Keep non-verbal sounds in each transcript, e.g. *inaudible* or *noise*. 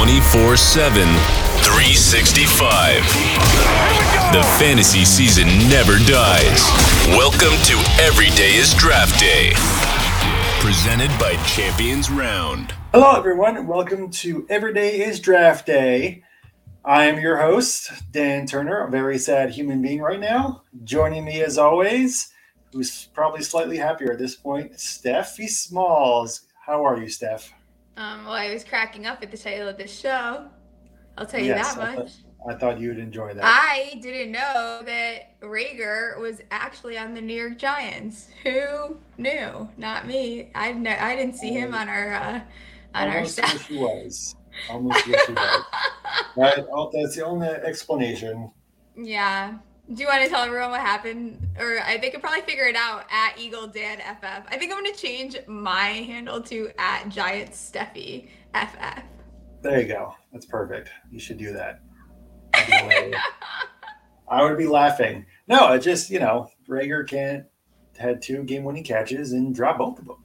24 7, 365. The fantasy season never dies. Welcome to Every Day is Draft Day. Presented by Champions Round. Hello, everyone. Welcome to Every Day is Draft Day. I am your host, Dan Turner, a very sad human being right now. Joining me, as always, who's probably slightly happier at this point, Steffi Smalls. How are you, Steph? Um, well, I was cracking up at the title of this show. I'll tell you Yes, that I much. thought, I thought you'd enjoy that. I didn't know that Reagor was actually on the New York Giants. Who knew? Not me. I ne- I didn't see him on our uh, on our staff. wish he was. Almost wish he was. *laughs* Right? That's the only explanation. yeah. Do you want to tell everyone what happened? Or I they could probably figure it out at Eagle Dan FF. I think I'm gonna change my handle to at Giant Steffi FF. There you go. That's perfect. You should do that. That'd be hilarious. *laughs* I would be laughing. No, it just, you know, Reagor can't had two game winning catches and drop both of them.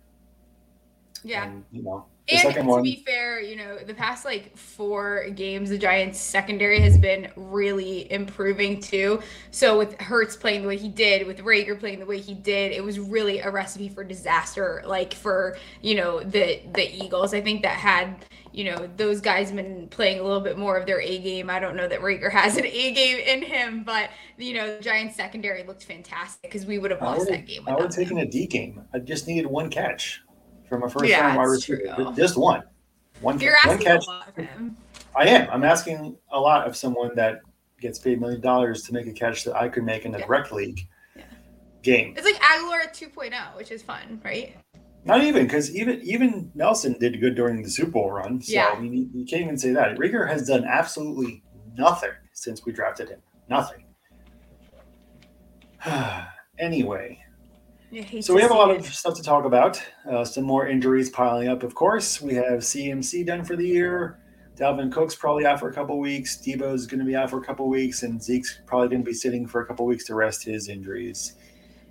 Yeah. And, you know, And to one, be fair, you know, the past like four games, the Giants secondary has been really improving too. So with Hurts playing the way he did, with Reagor playing the way he did, it was really a recipe for disaster. Like for you know the the Eagles, I think that had you know those guys been playing a little bit more of their A game. I don't know that Reagor *laughs* has an A game in him, but you know the Giants secondary looked fantastic because we would have lost would that game. I would have taken a D game. I just needed one catch from a first Yeah, round wide receiver. Just one. One, You're one asking catch. a lot of him. I am. I'm asking a lot of someone that gets paid million dollars to make a catch that I could make in a Yeah. direct league Yeah. game. It's like Agholor 2.0, which is fun, right? Not even because even even Nelson did good during the Super Bowl run. So Yeah. I mean, you, can't even say that. Reagor has done absolutely nothing since we drafted him. Nothing. *sighs* anyway, so we have a lot it. of stuff to talk about. Uh, some more injuries piling up, of course. We have CMC done for the year. Dalvin Cook's probably out for a couple weeks. Debo's going to be out for a couple weeks, and Zeke's probably going to be sitting for a couple weeks to rest his injuries.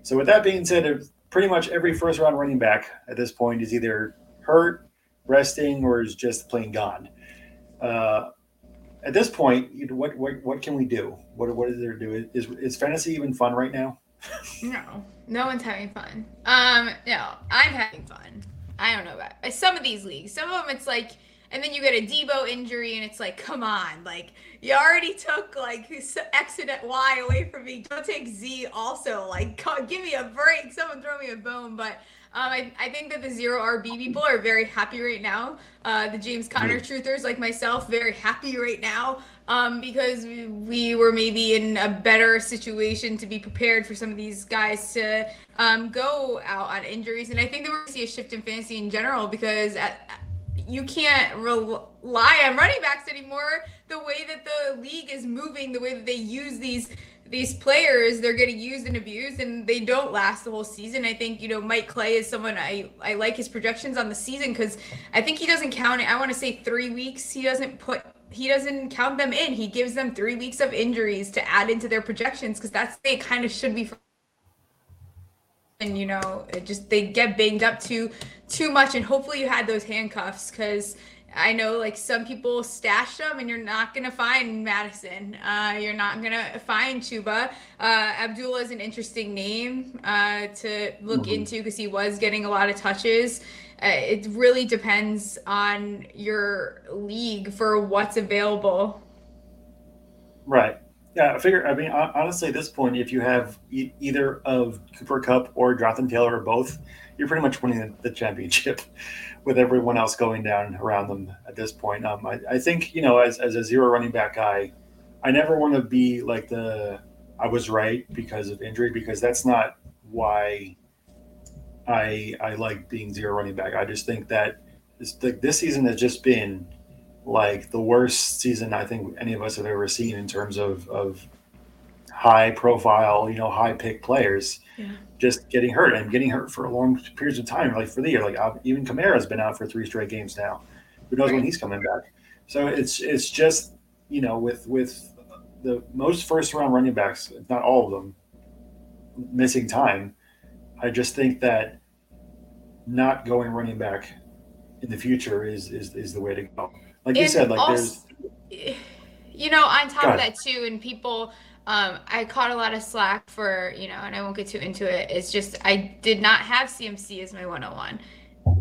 So, with that being said, uh, pretty much every first round running back at this point is either hurt, resting, or is just plain gone. Uh, at this point, what, what what can we do? What what is there to do? Is is fantasy even fun right now? No, no one's having fun. Um, no, I'm having fun. I don't know about some of these leagues. Some of them, it's like, and then you get a Debo injury, and it's like, come on, like you already took like *laughs* X and Y away from me. Don't take Z also. Like, *laughs* give me a break. Someone throw me a bone. But um, I, I think that the zero RB people are very happy right now. Uh, the James Conner truthers like myself, very happy right now um, because we, we were maybe in a better situation to be prepared for some of these guys to um, go out on injuries. And I think that we're going to see a shift in fantasy in general because at, you can't rely on running backs anymore. The way that the league is moving, the way that they use these these players, they're getting used and abused, and they don't last the whole season. I think you know Mike Clay is someone I I like his projections on the season because I think he doesn't count it. I want to say three weeks. He doesn't put he doesn't count them in. He gives them three weeks of injuries to add into their projections because that's they kind of should be. And you know, it just they get banged up too too much, and hopefully you had those handcuffs because I know like some people stash them, and you're not gonna find Madison. Uh, you're not gonna find Chuba. Uh, Abdullah is an interesting name uh, to look Mhm. into because he was getting a lot of touches. Uh, it really depends on your league for what's available. Right. Yeah, I figure. I mean, honestly, at this point, if you have e- either of Cooper Kupp or Jonathan Taylor or both, you're pretty much winning the, championship, *laughs* with everyone else going down around them at this point. Um, I, I think you know, as, as a zero running back guy, I never want to be like the I was right because of injury because that's not why I I like being zero running back. I just think that this, like this season has just been like the worst season I think any of us have ever seen in terms of of high profile, you know, high pick players Yeah. just getting hurt and getting hurt for long periods of time, like for the year. Like even Kamara's been out for three straight games now. Who knows when he's coming back? So it's it's just you know with with the most first round running backs, if not all of them, missing time. I just think that not going running back in the future is is, is the way to go. Like you said, like also, there's you know, on top of that too, and people um, I caught a lot of slack for, you know, and I won't get too into it. It's just I did not have CMC as my 101.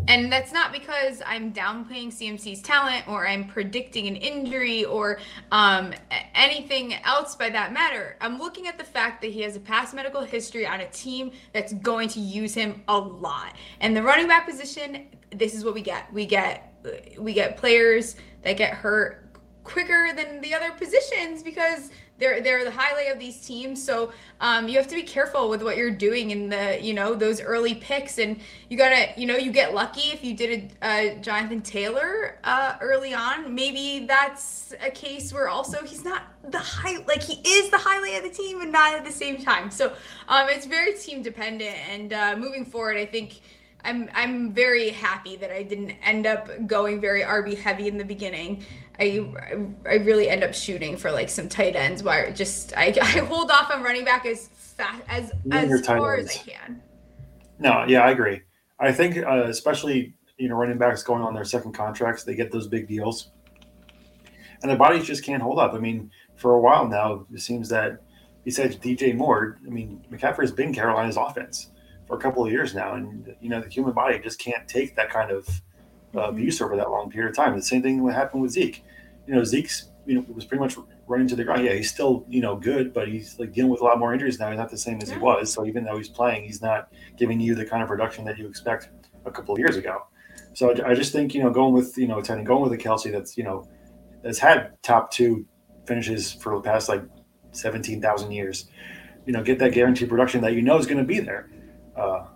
And that's not because I'm downplaying CMC's talent or I'm predicting an injury or um, anything else by that matter. I'm looking at the fact that he has a past medical history on a team that's going to use him a lot. And the running back position, this is what we get. We get we get players that get hurt quicker than the other positions because they're they're the highlight of these teams. So um, you have to be careful with what you're doing in the you know those early picks, and you gotta you know you get lucky if you did a, a Jonathan Taylor uh, early on. Maybe that's a case where also he's not the high like he is the highlight of the team, and not at the same time. So um, it's very team dependent, and uh, moving forward, I think. I'm I'm very happy that I didn't end up going very RB heavy in the beginning. I I really end up shooting for like some tight ends where just I, *laughs* I hold off on running back as fast as as far ends. as I can. No, yeah, I agree. I think uh, especially you know running backs going on their second contracts, they get those big deals, and their bodies just can't hold up. I mean, for a while now, it seems that besides DJ Moore, I mean, McCaffrey's been Carolina's offense for a couple of years now, and you know the human body just can't take that kind of uh, abuse over that long period of time. The same thing would happen with Zeke. You know, Zeke's you know was pretty much running to the ground. Yeah, he's still you know good, but he's like dealing with a lot more injuries now. He's not the same as he was. So even though he's playing, he's not giving you the kind of production that you expect a couple of years ago. So I just think you know going with you know Teddy going with a Kelce that's you know has had top two finishes for the past like seventeen thousand years. You know, get that guaranteed production that you know is going to be there. Uh,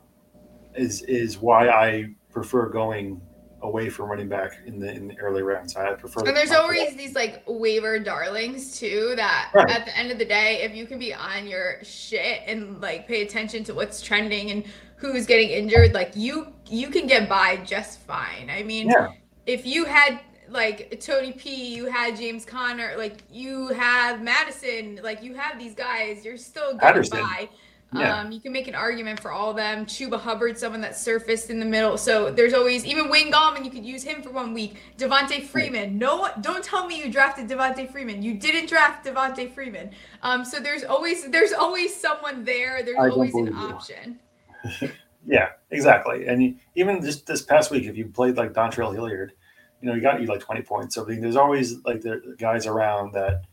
is is why I prefer going away from running back in the in the early rounds. I prefer. And there's always these like waiver darlings too. That right. at the end of the day, if you can be on your shit and like pay attention to what's trending and who's getting injured, like you you can get by just fine. I mean, yeah. if you had like Tony P, you had James Conner, like you have Madison, like you have these guys, you're still getting by. Yeah. Um, you can make an argument for all of them. Chuba Hubbard, someone that surfaced in the middle. So there's always even Wayne Gallman. You could use him for one week. Devonta Freeman. No, don't tell me you drafted Devonta Freeman. You didn't draft Devonta Freeman. Um, so there's always there's always someone there. There's I always an option. *laughs* yeah, exactly. And even just this past week, if you played like Dontrell Hilliard, you know, you got you like 20 points. So there's always like the guys around that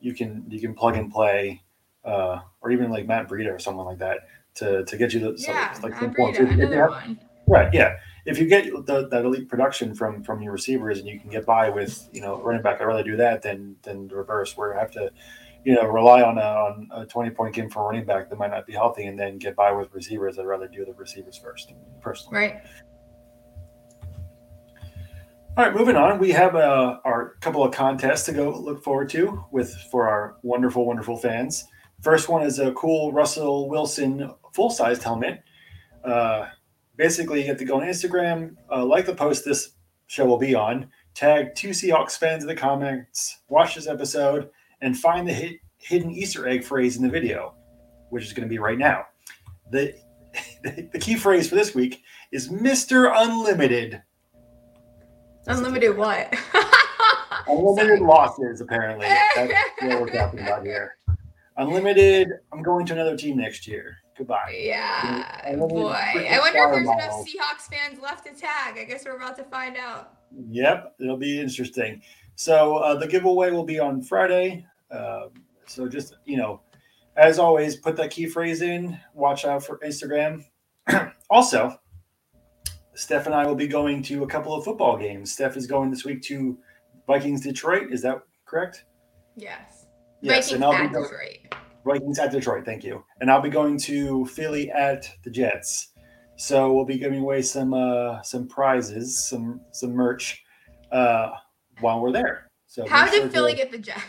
you can you can plug and play uh, or even like Matt Breida or someone like that to to get you the yeah, so, like Matt points. another one. Right, yeah. If you get the, that elite production from from your receivers and you can get by with you know running back, I'd rather do that than than the reverse where I have to you know rely on a, on a 20 point game for running back that might not be healthy and then get by with receivers. I'd rather do the receivers first, personally. Right. All right, moving on. We have uh, our couple of contests to go look forward to with for our wonderful, wonderful fans. First one is a cool Russell Wilson full sized helmet. Uh, basically, you have to go on Instagram, uh, like the post this show will be on, tag two Seahawks fans in the comments, watch this episode, and find the hit, hidden Easter egg phrase in the video, which is going to be right now. The, *laughs* the key phrase for this week is Mr. Unlimited. Unlimited what? *laughs* Unlimited losses, apparently. That's what we're talking about here. Unlimited. I'm going to another team next year. Goodbye. Yeah, boy. I wonder if there's enough Seahawks fans left to tag. I guess we're about to find out. Yep, it'll be interesting. So uh, the giveaway will be on Friday. Uh, so just you know, as always, put that key phrase in. Watch out for Instagram. *clears throat* also, Steph and I will be going to a couple of football games. Steph is going this week to Vikings Detroit. Is that correct? Yes. Yes, Vikings at going, Detroit. Vikings at Detroit. Thank you. And I'll be going to Philly at the Jets. So we'll be giving away some uh, some prizes, some some merch uh, while we're there. So how did sure Philly to, get the Jets?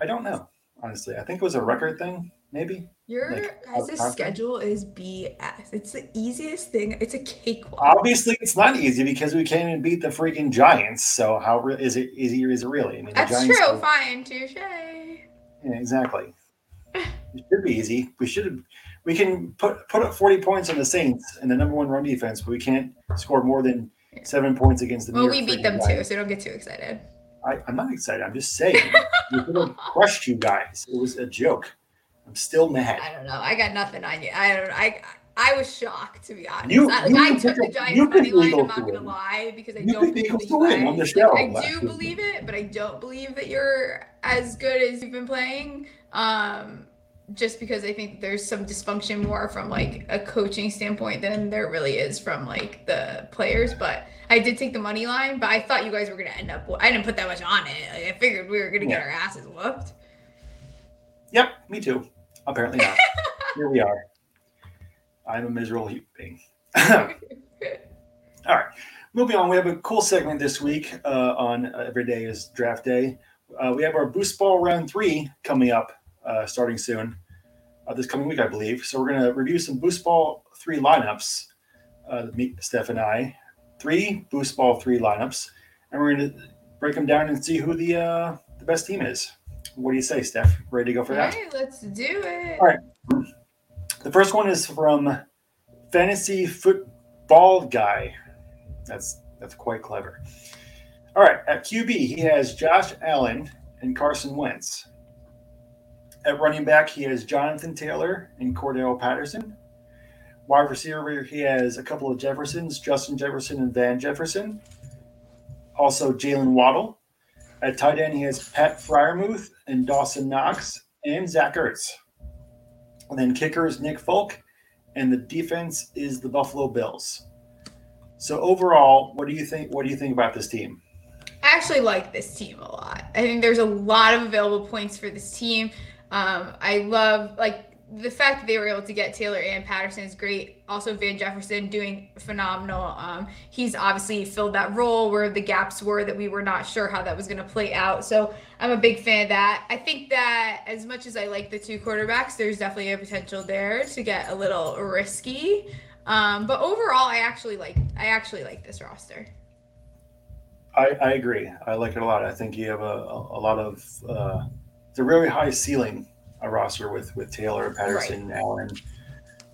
I don't know. Honestly, I think it was a record thing. Maybe your like, guys' schedule is BS. It's the easiest thing. It's a cakewalk. Obviously, it's not easy because we can't even beat the freaking Giants. So how re- is it easy or is it really? I mean, that's true. Are, Fine, touche. Yeah, exactly. *laughs* it should be easy. We should. We can put put up forty points on the Saints and the number one run defense, but we can't score more than seven points against the. Well, we beat them too, so don't get too excited. I, am not excited. I'm just saying *laughs* we could have crushed you guys. It was a joke. I'm still mad. I don't know. I got nothing on you. I don't. I I was shocked to be honest. You, I, you I took the Giants money line. I'm not gonna win. lie because I you don't believe to win on the show. Like, I do believe it, but I don't believe that you're as good as you've been playing. Um, just because I think there's some dysfunction more from like a coaching standpoint than there really is from like the players. But I did take the money line, but I thought you guys were gonna end up. I didn't put that much on it. Like, I figured we were gonna yeah. get our asses whooped. Yep, me too. Apparently not. *laughs* Here we are. I'm a miserable human being. *laughs* All right, moving on. We have a cool segment this week uh, on uh, Every Day is Draft Day. Uh, we have our Boost Ball Round 3 coming up uh, starting soon, uh, this coming week, I believe. So we're going to review some Boost Ball 3 lineups, uh, me, Steph, and I. Three Boost Ball 3 lineups, and we're going to break them down and see who the uh, the best team is. What do you say, Steph? Ready to go for All that? right, let's do it. All right. The first one is from Fantasy Football Guy. That's that's quite clever. All right, at QB he has Josh Allen and Carson Wentz. At running back he has Jonathan Taylor and Cordarrelle Patterson. Wide receiver he has a couple of Jeffersons, Justin Jefferson and Van Jefferson. Also Jaylen Waddle. At tight end he has Pat Freiermuth and Dawson Knox and Zach Ertz. And then kicker is Nick Folk, and the defense is the Buffalo Bills. So overall, what do you think? What do you think about this team? I actually like this team a lot. I think there's a lot of available points for this team. Um, I love like the fact that they were able to get Taylor and Patterson is great. Also, Van Jefferson doing phenomenal. Um, he's obviously filled that role where the gaps were that we were not sure how that was going to play out. So I'm a big fan of that. I think that as much as I like the two quarterbacks, there's definitely a potential there to get a little risky. Um, but overall, I actually like I actually like this roster. I, I agree. I like it a lot. I think you have a, a, a lot of uh, it's a really high ceiling a roster with with Taylor, Patterson, right. Allen,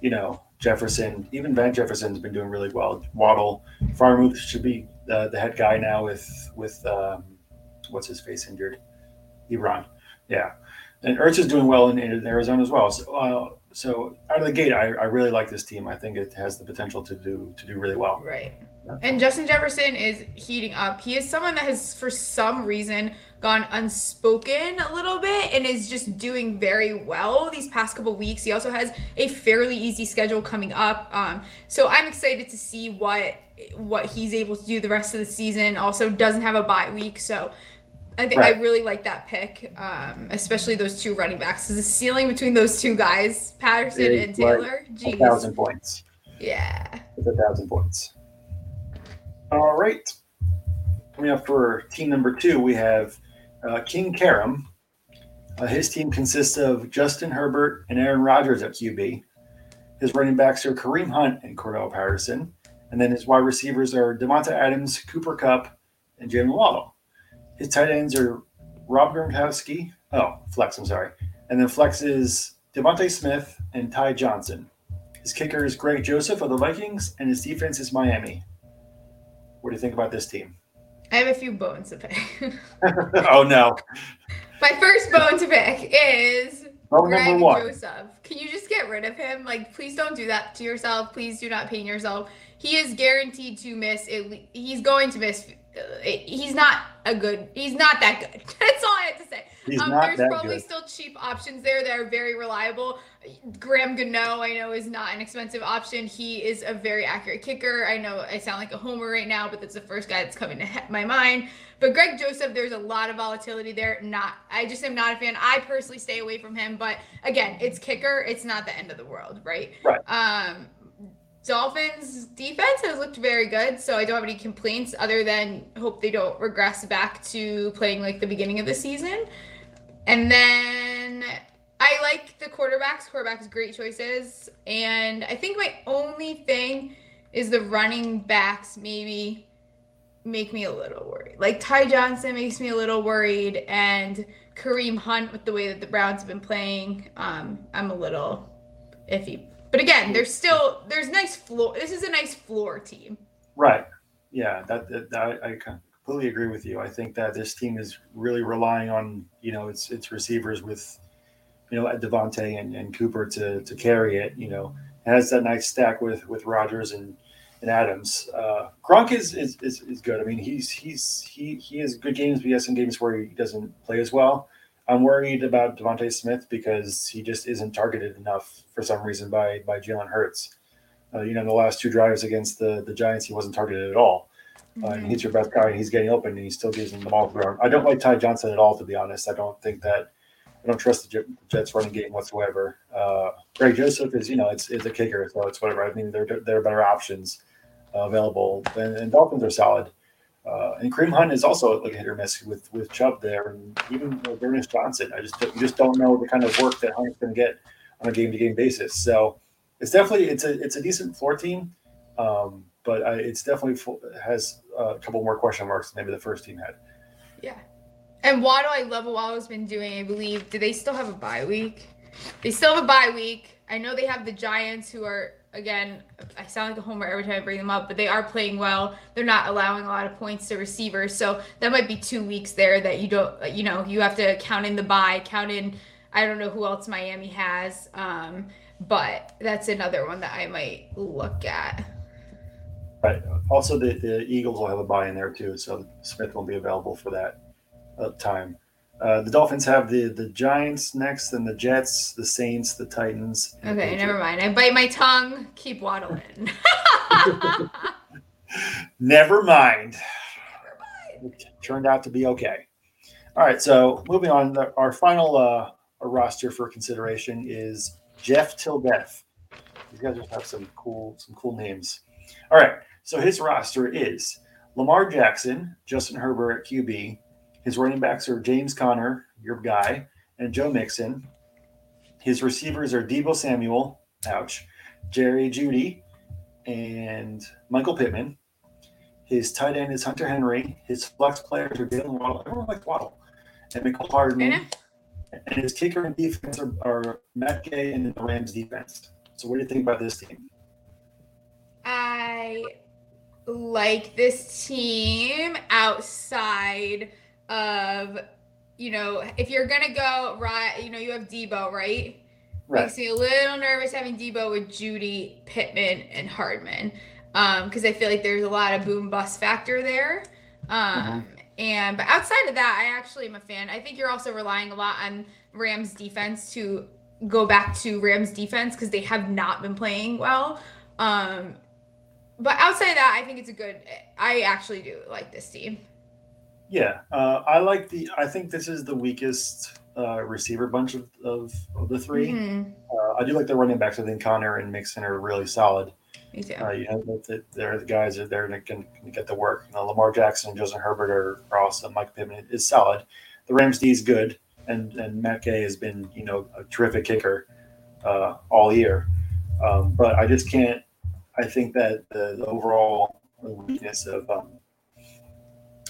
you know, Jefferson. Even Van Jefferson's been doing really well. Waddle, Freiermuth should be uh, the head guy now with with um, what's his face injured, Ebron. Yeah, and Ertz is doing well in, in Arizona as well. So, uh, so out of the gate, I, I really like this team. I think it has the potential to do to do really well. Right. And Justin Jefferson is heating up. He is someone that has, for some reason, gone unspoken a little bit and is just doing very well these past couple weeks. He also has a fairly easy schedule coming up. Um, so I'm excited to see what what he's able to do the rest of the season. Also doesn't have a bye week, so I think right. I really like that pick, um, especially those two running backs. The ceiling between those two guys, Patterson and Taylor, like a thousand points. Yeah, it's a thousand points. All right. Coming up for team number two, we have uh, King Karam. Uh, his team consists of Justin Herbert and Aaron Rodgers at QB. His running backs are Kareem Hunt and Cordarrelle Patterson. And then his wide receivers are Davante Adams, Cooper Kupp, and Jaylen Waddle. His tight ends are Rob Gronkowski. Oh, flex, I'm sorry. And then flex is DeVonta Smith and Ty Johnson. His kicker is Greg Joseph of the Vikings, and his defense is Miami. What do you think about this team? I have a few bones to pick. *laughs* oh no. My first bone to pick is bone Greg number one. Joseph. Can you just get rid of him? Like, please don't do that to yourself. Please do not pain yourself. He is guaranteed to miss. It, he's going to miss. He's not a good. He's not that good. *laughs* That's all I have to say. Um, there's probably good. still cheap options there that are very reliable. Graham Gano, I know, is not an expensive option. He is a very accurate kicker. I know I sound like a homer right now, but that's the first guy that's coming to my mind. But Greg Joseph, there's a lot of volatility there. Not, I just am not a fan. I personally stay away from him. But again, it's kicker. It's not the end of the world, right? Right. Um, Dolphins defense has looked very good, so I don't have any complaints other than hope they don't regress back to playing like the beginning of the season. And then I like the quarterbacks. Quarterbacks, great choices. And I think my only thing is the running backs maybe make me a little worried. Like Ty Johnson makes me a little worried, and Kareem Hunt with the way that the Browns have been playing, um, I'm a little iffy. But again, there's still there's nice floor. This is a nice floor team. Right. yeah, that, that, that I completely agree with you. I think that this team is really relying on you know its its receivers with you know Davante and, and Cooper to to carry it. You know, it has that nice stack with with Rodgers and and Adams. Uh, Gronk is, is is is good. I mean, he's he's he he has good games, but he has some games where he doesn't play as well. I'm worried about DeVonta Smith because he just isn't targeted enough for some reason by by Jalen Hurts. Uh, you know, in the last two drives against the the Giants, he wasn't targeted at all. Uh, and he's your best guy, and he's getting open, and he still gives him the ball for I don't like Ty Johnson at all, to be honest. I don't think that I don't trust the Jets running game whatsoever. Uh, Greg Joseph is, you know, it's, it's a kicker, so it's whatever. I mean, there there are better options uh, available, and, and, Dolphins are solid. Uh, and Kareem Hunt is also like a hit or miss with with Chubb there, and even with Ernest Johnson. I just you just don't know the kind of work that Hunt's going to get on a game to game basis. So it's definitely it's a it's a decent floor team. Um, but I, it's definitely has a couple more question marks than maybe the first team had. Yeah. And Waddle, I love what Waddle's been doing. I believe. Do they still have a bye week? They still have a bye week. I know they have the Giants, who are again. I sound like a homer every time I bring them up, but they are playing well. They're not allowing a lot of points to receivers, so that might be two weeks there that you don't. You know, you have to count in the bye, count in. I don't know who else Miami has, um, but that's another one that I might look at. Right. Also, the, the Eagles will have a bye in there too, so Smith won't be available for that uh, time. Uh, the Dolphins have the the Giants next, and the Jets, the Saints, the Titans. Okay, the never mind. I bite my tongue. Keep waddling. *laughs* never mind. Never mind. It turned out to be okay. All right, so moving on. Our final uh, roster for consideration is Jeff Tilbeth. These guys just have some cool some cool names. All right. So his roster is Lamar Jackson, Justin Herbert at QB. His running backs are James Conner, your guy, and Joe Mixon. His receivers are Debo Samuel, ouch, Jerry Jeudy, and Michael Pittman. His tight end is Hunter Henry. His flex players are Jaylen Waddle. Everyone likes Waddle. And Mecole Hardman. And his kicker and defense are, are Matt Gay and the Rams defense. So what do you think about this team? I like this team outside of you know if you're gonna go right you know you have Debo, right Right. Makes me a little nervous having Debo with Jeudy, Pittman, and Hardman. Um, because I feel like there's a lot of boom bust factor there. Um, mm-hmm. and but outside of that, I actually am a fan. I think you're also relying a lot on Rams defense to go back to Rams defense because they have not been playing well. Um, but outside of that, I think it's a good. I actually do like this team. Yeah, uh, I like the. I think this is the weakest uh, receiver bunch of, of, of the 3 mm-hmm. uh, I do like the running backs. I think Conner and Mixon are really solid. Me too. Uh, you know, they're the guys that they're going to get the work. You know, Lamar Jackson and Justin Herbert are, are awesome. Mike Pittman is solid. The Rams D is good, and and Matt Gay has been you know a terrific kicker uh, all year. Um, but I just can't I think that the, the overall weakness of um,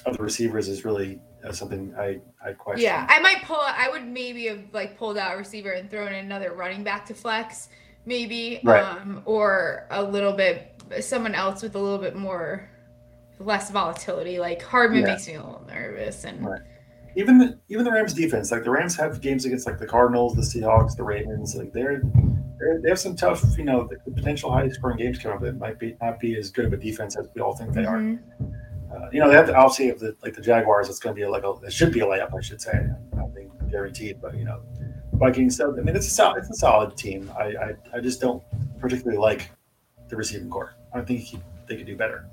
of the receivers is really uh, something I I question. Yeah, I might pull. I would maybe have like pulled out a receiver and thrown in another running back to flex, maybe, right. um, or a little bit someone else with a little bit more less volatility. Like Hardman yeah. makes me a little nervous, and right. even the even the Rams defense, like the Rams have games against like the Cardinals, the Seahawks, the Ravens, like they're they have some tough, you know, the potential high scoring games coming up that might be not be as good of a defense as we all think they mm-hmm. are. Uh, you know, they have to obviously have the like the Jaguars. It's going to be like a it should be a layup, I should say. I think guaranteed, but you know, Vikings. So I mean, it's a solid, it's a solid team. I, I I just don't particularly like the receiving corps. I think he, they could do better.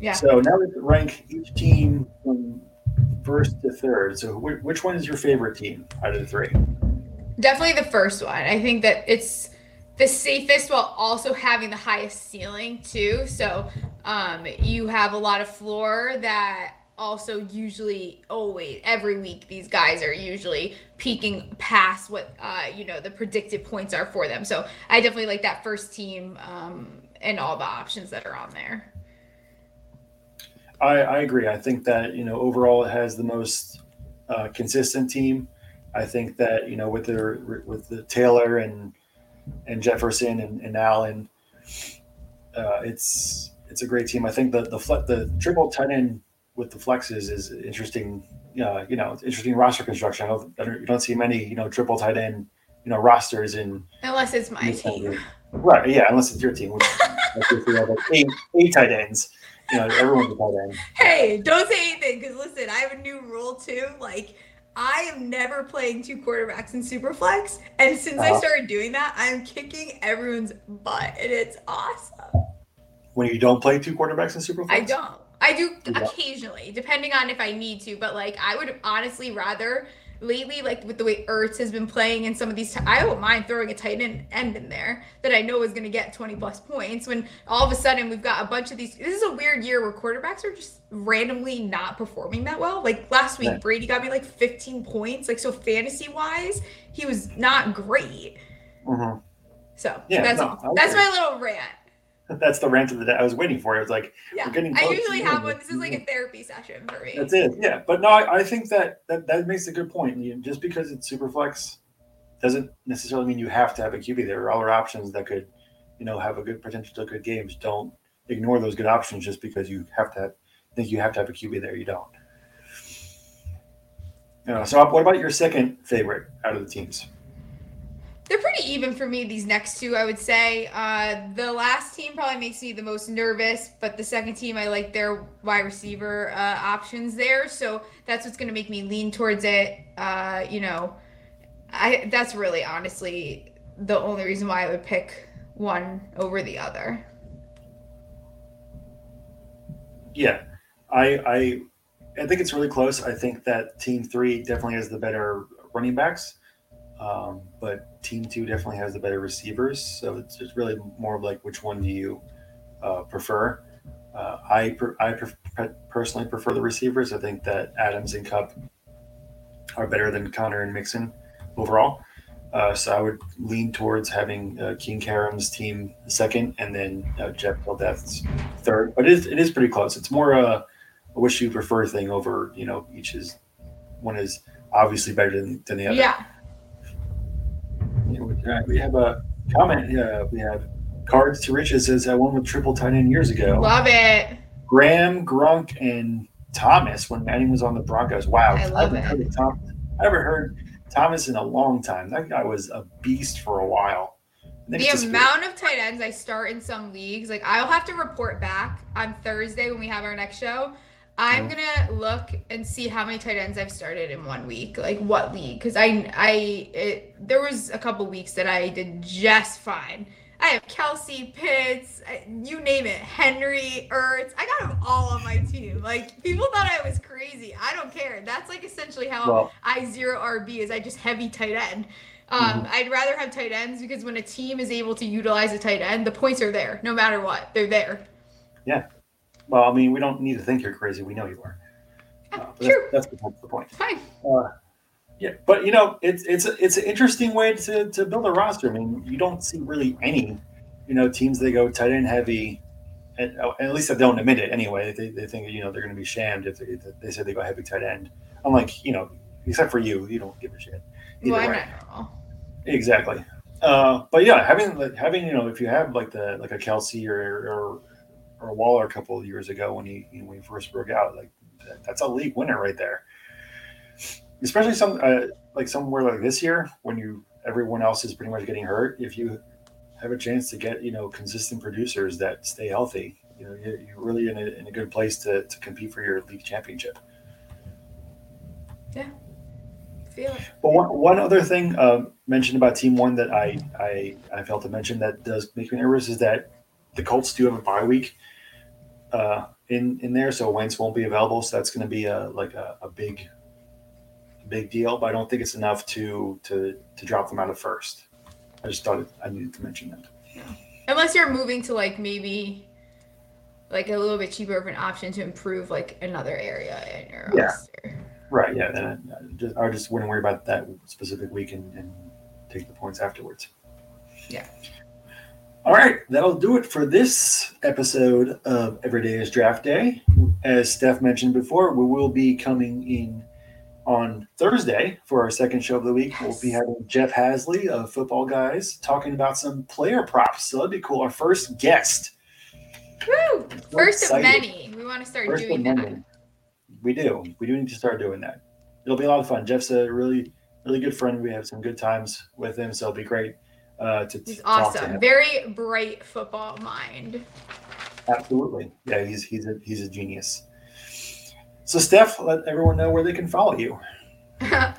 Yeah. So now we rank each team from first to third. So which one is your favorite team out of the three? Definitely the first one. I think that it's the safest while also having the highest ceiling too. So um, you have a lot of floor that also usually always every week these guys are usually peaking past what uh, you know the predicted points are for them. So I definitely like that first team um, and all the options that are on there. I, I agree. I think that you know overall it has the most uh, consistent team. I think that you know with the with the Taylor and and Jefferson and, and Allen, uh, it's it's a great team. I think the the the triple tight end with the flexes is interesting. Uh, you know, interesting roster construction. I don't, I don't, you don't see many you know triple tight end you know rosters in unless it's my team. Right. Yeah. Unless it's your team. Which, if you have like eight, eight tight ends, you know, everyone's a tight end. Hey, don't say anything because listen, I have a new rule too. Like, I am never playing two quarterbacks in Superflex, and since uh-huh. I started doing that, I'm kicking everyone's butt, and it's awesome. When you don't play two quarterbacks in Superflex, I don't. I do occasionally, depending on if I need to. But like, I would honestly rather lately, like with the way Ertz has been playing in some of these, t- I don't mind throwing a tight end, end in there that I know is going to get 20 plus points. When all of a sudden we've got a bunch of these, this is a weird year where quarterbacks are just randomly not performing that well. Like last week, yeah. Brady got me like 15 points. Like so, fantasy wise, he was not great. Mm-hmm. So yeah, that's no, that's my little rant. That's the rant of the day. I was waiting for it. I was like, yeah, I usually have one. This is like a therapy session for me. That's it. Yeah, but no, I, I think that, that that makes a good point. You, just because it's super flex doesn't necessarily mean you have to have a QB. There are other options that could, you know, have a good potential to good games. Don't ignore those good options just because you have to have, think you have to have a QB there. You don't. You know, so what about your second favorite out of the teams? They're pretty even for me these next two i would say. Uh, the last team probably makes me the most nervous but the second team i like their wide receiver uh, options there. So that's what's going to make me lean towards it. Uh, you know i that's really honestly the only reason why i would pick one over the other. Yeah. I i i think it's really close. I think that team three definitely has the better running backs um, but Team Two definitely has the better receivers, so it's, it's really more of like which one do you uh, prefer? Uh, I I per, personally prefer the receivers. I think that Adams and Kupp are better than Conner and Mixon overall. Uh, so I would lean towards having uh, King Karam's team second, and then uh, Jeff Death's third. But it is, it is pretty close. It's more a, a wish you prefer thing over you know each is one is obviously better than, than the other. Yeah, we have a comment. Yeah, we have cards to riches says I won with triple tight end years ago. Love it. Graham, Gronk and Thomas when Manning was on the Broncos. Wow, I love I it. Tom, I haven't heard Thomas in a long time. That guy was a beast for a while. The amount of tight ends I start in some leagues, like I'll have to report back on Thursday when we have our next show I'm gonna look and see how many tight ends I've started in one week, like what league, because I I it, there was a couple weeks that I did just fine. I have Kelce, Pitts, you name it, Henry, Ertz. I got them all on my team. Like people thought I was crazy. I don't care. That's like essentially how well, I zero RB is. I just heavy tight end. Um, mm-hmm. I'd rather have tight ends because when a team is able to utilize a tight end, the points are there no matter what. They're there. Yeah, well, I mean, we don't need to think you're crazy. We know you are. Uh, True. That's, that's, the point. Fine. Uh, yeah, but you know, it's it's it's an interesting way to, to build a roster. I mean, you don't see really any, you know, teams they go tight end heavy, at, at least they don't admit it anyway. They, they think you know they're going to be shamed if they, if they say they go heavy tight end. I'm like, you know, except for you, you don't give a shit. Well, I'm not Exactly. Uh, but yeah, having like having you know, if you have like the like a Kelce or or or Waller a couple of years ago when he when he first broke out. Like that's a league winner right there. Especially some uh, like somewhere like this year when you everyone else is pretty much getting hurt. If you have a chance to get you know consistent producers that stay healthy, you know you're, really in a, in a good place to, to compete for your league championship. Yeah. Feel it. But one, one other thing uh, mentioned about Team One that I, I I felt to mention that does make me nervous is that the Colts do have a bye week, uh, in in there, so Wentz won't be available. So that's going to be a like a, a big a big deal. But I don't think it's enough to to to drop them out of first. I just thought it, I needed to mention that. Yeah. Unless you're moving to like maybe like a little bit cheaper of an option to improve like another area in your yeah. roster. Right. Yeah. Then I just, I just wouldn't worry about that specific week and, and take the points afterwards. Yeah. All right, that'll do it for this episode of Every Day is Draft Day. As Steph mentioned before, we will be coming in on Thursday for our second show of the week. Yes. We'll be having Jeff Haseley of Football Guys talking about some player props. So that'd be cool. Our first guest Woo! First of many. We want to start First doing that. We do. We do need to start doing that. It'll be a lot of fun. Jeff's a really, really good friend. We have some good times with him, so it'll be great uh, to. He's awesome. Very bright football mind. Absolutely. Yeah, he's he's a he's a genius. So, Steph, let everyone know where they can follow you. *laughs* um,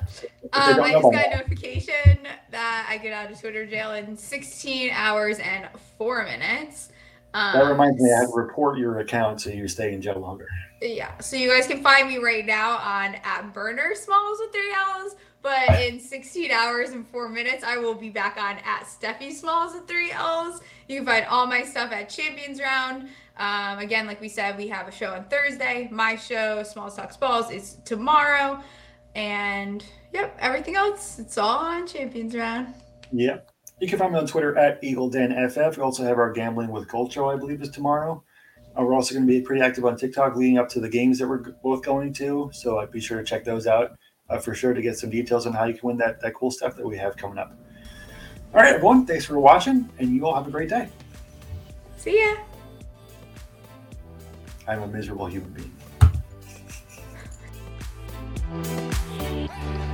I just got a notification that I get out of Twitter jail in 16 hours and four minutes. Um, that reminds me, I have to report your account so you stay in jail longer. Yeah, so you guys can find me right now on at Burner Smalls with three L's, but in 16 hours and four minutes, I will be back on at Steffi Smalls with three L's. You can find all my stuff at Champions Round. Um, again, like we said, we have a show on Thursday. My show, Smalls Talks Balls, is tomorrow. And yep, everything else, it's all on Champions Round. Yep. You can find me on Twitter at EagleDenFF. We also have our Gambling with Gold show, I believe, is tomorrow. Uh, we're also going to be pretty active on TikTok leading up to the games that we're both going to. So I'd be sure to check those out uh, for sure to get some details on how you can win that, that cool stuff that we have coming up. All right, everyone. Thanks for watching, and you all have a great day. See ya. I'm a miserable human being. *laughs*